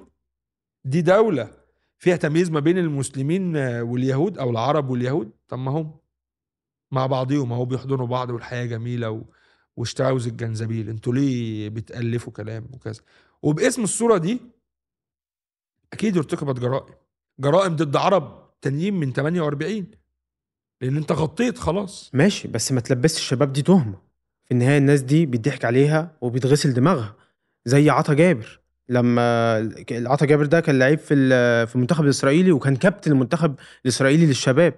دي دولة فيها تمييز ما بين المسلمين واليهود أو العرب واليهود طب ما هم مع بعضهم اهو بيحضنوا بعض والحياة جميلة و... واشتراوز الجنزبيل. أنتوا ليه بتألفوا كلام وكذا؟ وباسم الصورة دي أكيد ارتكبت جرائم. جرائم ضد عرب تانيين من 48 لأن انت غطيت خلاص. ماشي بس ما تلبسش الشباب دي تهمة. في النهاية الناس دي بيضحك عليها وبيتغسل دماغها. زي عطا جابر. لما عطا جابر ده كان لعيب في في المنتخب الإسرائيلي وكان كابتن المنتخب الإسرائيلي للشباب.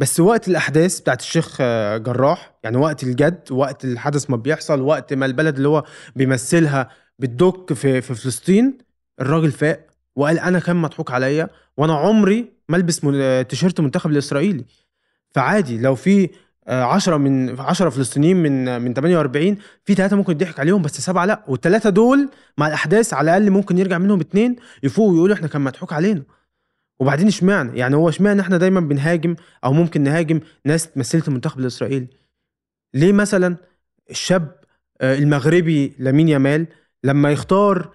بس وقت الأحداث بتاعت الشيخ آه، جراح يعني وقت الجد وقت الحدث ما بيحصل وقت ما البلد اللي هو بيمثلها بتدك في في فلسطين الراجل فاق وقال أنا كان مضحوك عليا وأنا عمري ما ألبس آه، تيشيرت المنتخب الإسرائيلي. فعادي لو في 10 من 10 فلسطينيين من من 48 في ثلاثة ممكن يضحك عليهم بس سبعة لا والثلاثه دول مع الأحداث على الأقل ممكن يرجع منهم اثنين يفوقوا ويقولوا إحنا كان مضحوك علينا. وبعدين اشمعنى؟ يعني هو اشمعنى إحنا دايما بنهاجم أو ممكن نهاجم ناس مثلت المنتخب الاسرائيلي ليه مثلا الشاب آه، المغربي لامين يامال لما يختار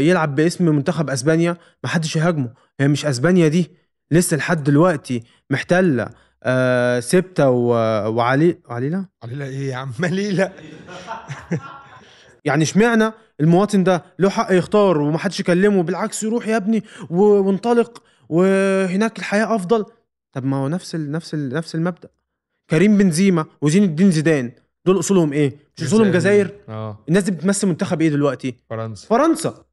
يلعب باسم منتخب أسبانيا ما حدش يهاجمه؟ هي مش أسبانيا دي لسه لحد دلوقتي محتلة آه سبتة و- وعلي عليلا عليلا إيه يا عم؟ ليلى يعني اشمعنى المواطن ده له حق يختار ومحدش يكلمه؟ بالعكس يروح يا ابني وانطلق وهناك الحياة أفضل. طب ما هو نفس ال نفس ال نفس المبدأ. كريم بنزيما وزين الدين زيدان دول أصولهم إيه؟ مش أصولهم جزائر؟ آه. الناس دي بتمثل منتخب إيه دلوقتي؟ فرنسا. فرنسا.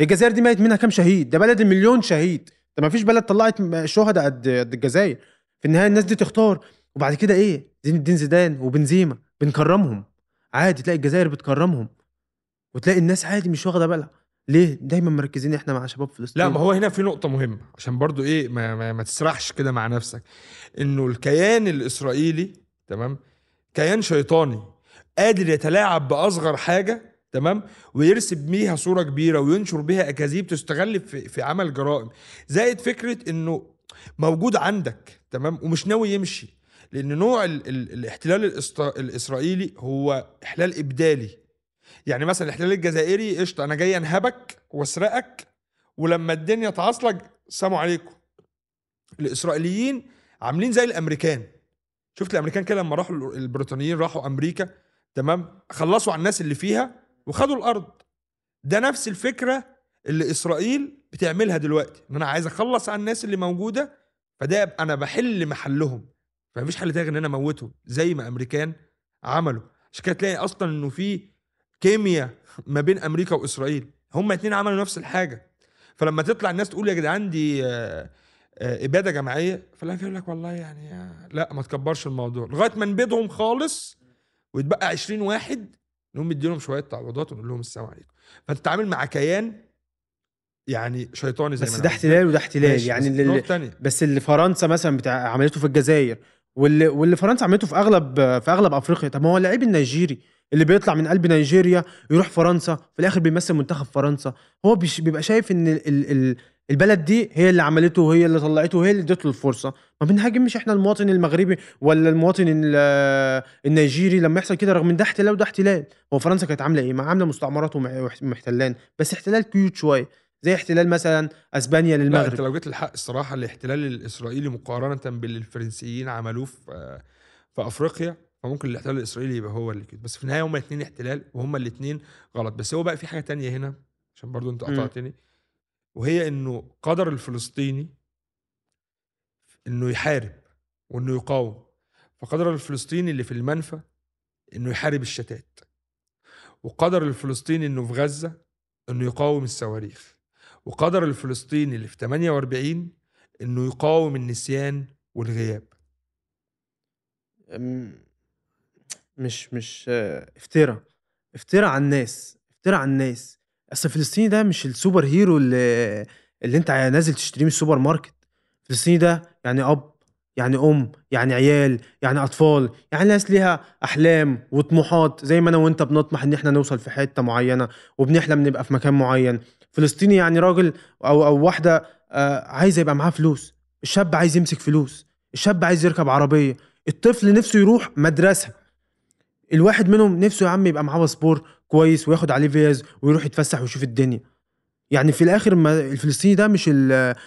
الجزائر دي ميت منها كام شهيد؟ ده بلد المليون شهيد. ده ما فيش بلد طلعت شهداء قد قد الجزائر. في النهاية الناس دي تختار. وبعد كده إيه؟ زين الدين زيدان وبنزيما بنكرمهم. عادي تلاقي الجزائر بتكرمهم. وتلاقي الناس عادي مش واخدة بالها. ليه؟ دايما مركزين إحنا مع شباب فلسطين لا ما هو هنا في نقطة مهمة عشان برضو إيه ما, ما, ما تسرحش كده مع نفسك. إنه الكيان الإسرائيلي تمام؟ كيان شيطاني قادر يتلاعب بأصغر حاجة تمام؟ ويرسم بيها صورة كبيرة وينشر بيها أكاذيب تستغل في, في عمل جرائم. زائد فكرة إنه موجود عندك تمام؟ ومش ناوي يمشي لأن نوع ال ال الاحتلال الإسرائيلي هو إحلال إبدالي. يعني مثلا الاحتلال الجزائري قشطة أنا جاي أنهبك وأسرقك ولما الدنيا تعصلك سلام عليكم. الإسرائيليين عاملين زي الأمريكان. شفت الأمريكان كده لما راحوا البريطانيين راحوا أمريكا؟ تمام؟ خلصوا على الناس اللي فيها وخدوا الأرض. ده نفس الفكرة اللي إسرائيل بتعملها دلوقتي إن أنا عايز أخلص على الناس اللي موجودة فده أنا بحل محلهم. فمفيش حل تاني غير إن أنا أموتهم زي ما أمريكان عملوا. عشان كده تلاقي أصلا إنه في كيمياء ما بين أمريكا وإسرائيل. هما اتنين عملوا نفس الحاجة. فلما تطلع الناس تقول يا جدعان دي آه، آه، إبادة جماعية فلا يقول لك والله يعني آه، لا ما تكبرش الموضوع. لغاية ما نبيدهم خالص ويتبقى 20 واحد نقوم مديلهم شوية تعويضات ونقول لهم السلام عليكم. فانت تتعامل مع كيان يعني شيطاني زي بس ده. احتلال وده احتلال. يعني بس اللي. بس اللي فرنسا مثلا بتاع عملته في الجزائر واللي واللي فرنسا عملته في أغلب في أغلب أفريقيا. طب ما هو اللعيب النيجيري. اللي بيطلع من قلب نيجيريا يروح فرنسا في الآخر بيمثل منتخب فرنسا. هو بيبقى شايف إن ال ال ال البلد دي هي اللي عملته وهي اللي طلعته وهي اللي ادته الفرصة. ما بنهاجمش إحنا المواطن المغربي ولا المواطن ال- النيجيري لما يحصل كده رغم إن ده احتلال وده احتلال. هو فرنسا كانت عاملة إيه؟ ما عاملة مستعمرات ومح- ومحتلان. بس احتلال كيوت شوية زي احتلال مثلا أسبانيا لا أنت للمغرب لو جيت للحق الصراحة الاحتلال الإسرائيلي مقارنة باللي الفرنسيين عملوه في في أفريقيا فممكن الاحتلال الإسرائيلي يبقى هو اللي كده. بس في النهاية هما الاثنين احتلال وهما الاثنين غلط. بس هو بقى في حاجة تانية هنا عشان برضو انت. قطعتني. وهي إنه قدر الفلسطيني إنه يحارب وإنه يقاوم. فقدر الفلسطيني اللي في المنفى إنه يحارب الشتات. وقدر الفلسطيني إنه في غزة إنه يقاوم الصواريخ. وقدر الفلسطيني اللي في 48 إنه يقاوم النسيان والغياب. مش مش آه، افترا افترا على الناس افترا على الناس. أصل فلسطيني ده مش ال superhero اللي اللي أنت نازل تشتريه من السوبر ماركت. فلسطيني ده يعني أب يعني أم يعني عيال يعني أطفال يعني ناس ليها أحلام وطموحات زي ما أنا وأنت بنطمح إن إحنا نوصل في حتة معينة وبنحلم نبقى في مكان معين. فلسطيني يعني راجل أو أو واحدة آه عايزة يبقى معاها فلوس. الشاب عايز يمسك فلوس. الشاب عايز يركب عربية. الطفل نفسه يروح مدرسة. الواحد منهم نفسه يا عم يبقى معاه باسبور كويس وياخد عليه فيز ويروح يتفسح ويشوف الدنيا. يعني في الآخر ما الفلسطيني ده مش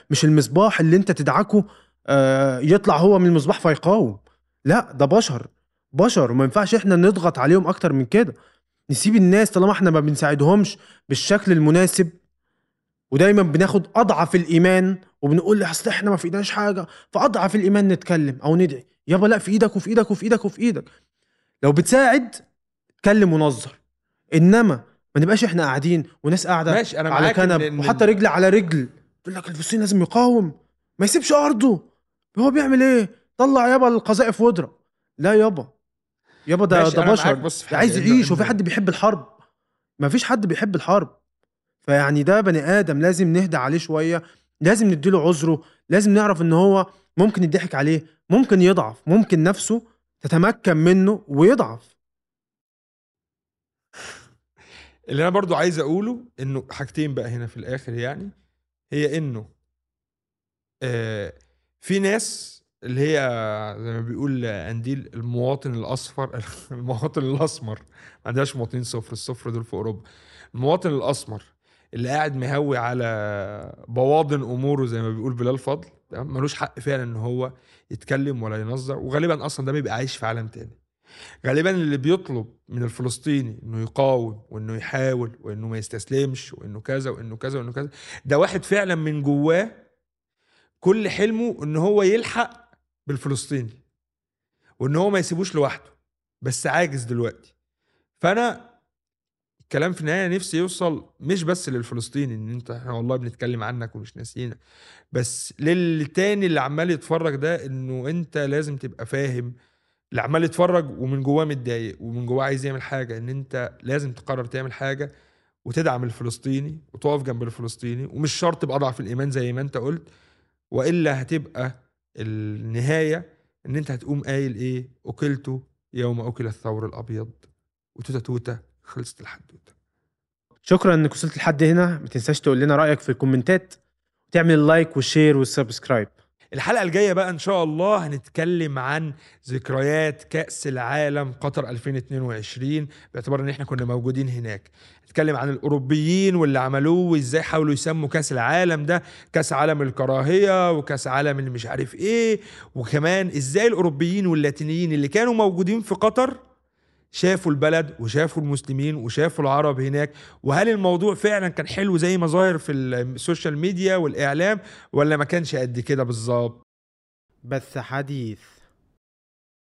مش المصباح اللي انت تدعكه آه، يطلع هو من المصباح فيقاوم. لا ده بشر بشر وما ينفعش إحنا نضغط عليهم أكتر من كده. نسيب الناس طالما إحنا ما بنساعدهمش بالشكل المناسب. ودايما بناخد أضعف الإيمان وبنقول أصل إحنا ما في إيدناش حاجة فأضعف الإيمان نتكلم أو ندعي. يابا لا في إيدك وفي إيدك وفي إيدك وفي إيدك. لو بتساعد اتكلم ونظر إنما ما نبقاش إحنا قاعدين وناس قاعدة ماشي أنا على معاك إن- كنب إن- وحتى رجل على رجل. تقول لك الفلسطيني لازم يقاوم. ما يسيبش أرضه. هو بيعمل إيه؟ طلع يابا القذائف واضرب لا يابا. يابا ده ماشي، ده أنا بشر. في ده حاجة، عايز إنه- يعيش وفي إنه- حد بيحب الحرب. ما فيش حد بيحب الحرب. فيعني ده بني آدم لازم نهدى عليه شوية. لازم نديله عذره. لازم نعرف إن هو ممكن يضحك عليه. ممكن يضعف. ممكن نفسه تتمكن منه ويضعف. اللي أنا برضو عايز أقوله إنه حاجتين بقى هنا في الآخر يعني هي إنه آه في ناس اللي هي زي ما بيقول أنديل المواطن الأصفر المواطن الأسمر ما عندهاش مواطنين صفر الصفر دول في أوروبا. المواطن الأسمر اللي قاعد مهوي على بواطن أموره زي ما بيقول بلال فضل تمام؟ ملوش حق فعلا إن هو يتكلم ولا ينظر وغالبا أصلا ده بيبقى عايش في عالم تاني. غالبا اللي بيطلب من الفلسطيني إنه يقاوم وإنه يحاول وإنه ما يستسلمش وإنه كذا وإنه كذا وإنه كذا ده واحد فعلا من جواه كل حلمه إن هو يلحق بالفلسطيني وإن هو ما يسيبوش لوحده بس عاجز دلوقتي. فأنا الكلام في النهاية نفسي يوصل مش بس للفلسطيني إن أنت إحنا والله بنتكلم عنك ومش ناسيينك بس للتاني اللي عمال يتفرج ده إنه أنت لازم تبقى فاهم اللي عمال يتفرج ومن جواه متضايق ومن جواه عايز يعمل حاجة إن أنت لازم تقرر تعمل حاجة وتدعم الفلسطيني وتقف جنب الفلسطيني ومش شرط تبقى أضعف الإيمان زي ما أنت قلت وإلا هتبقى النهاية إن أنت هتقوم قايل إيه اكلت يوم أكل الثور الأبيض وتوتة توتة خلصت الحدوته شكرا إنك وصلت لحد هنا. ما تنساش تقول لنا رأيك في الكومنتات وتعمل ال like وال share وال subscribe الحلقة الجاية بقى إن شاء الله هنتكلم عن ذكريات كأس العالم قطر 2022 باعتبار إن إحنا كنا موجودين هناك. نتكلم عن الأوروبيين واللي عملوه وإزاي حاولوا يسموا كأس العالم ده كأس عالم الكراهية وكأس عالم اللي مش عارف إيه وكمان إزاي الأوروبيين واللاتينيين اللي كانوا موجودين في قطر شافوا البلد وشافوا المسلمين وشافوا العرب هناك وهل الموضوع فعلا كان حلو زي ما ظاهر في السوشيال ميديا والإعلام ولا ما كانش قد كده بالظبط؟ بث حديث.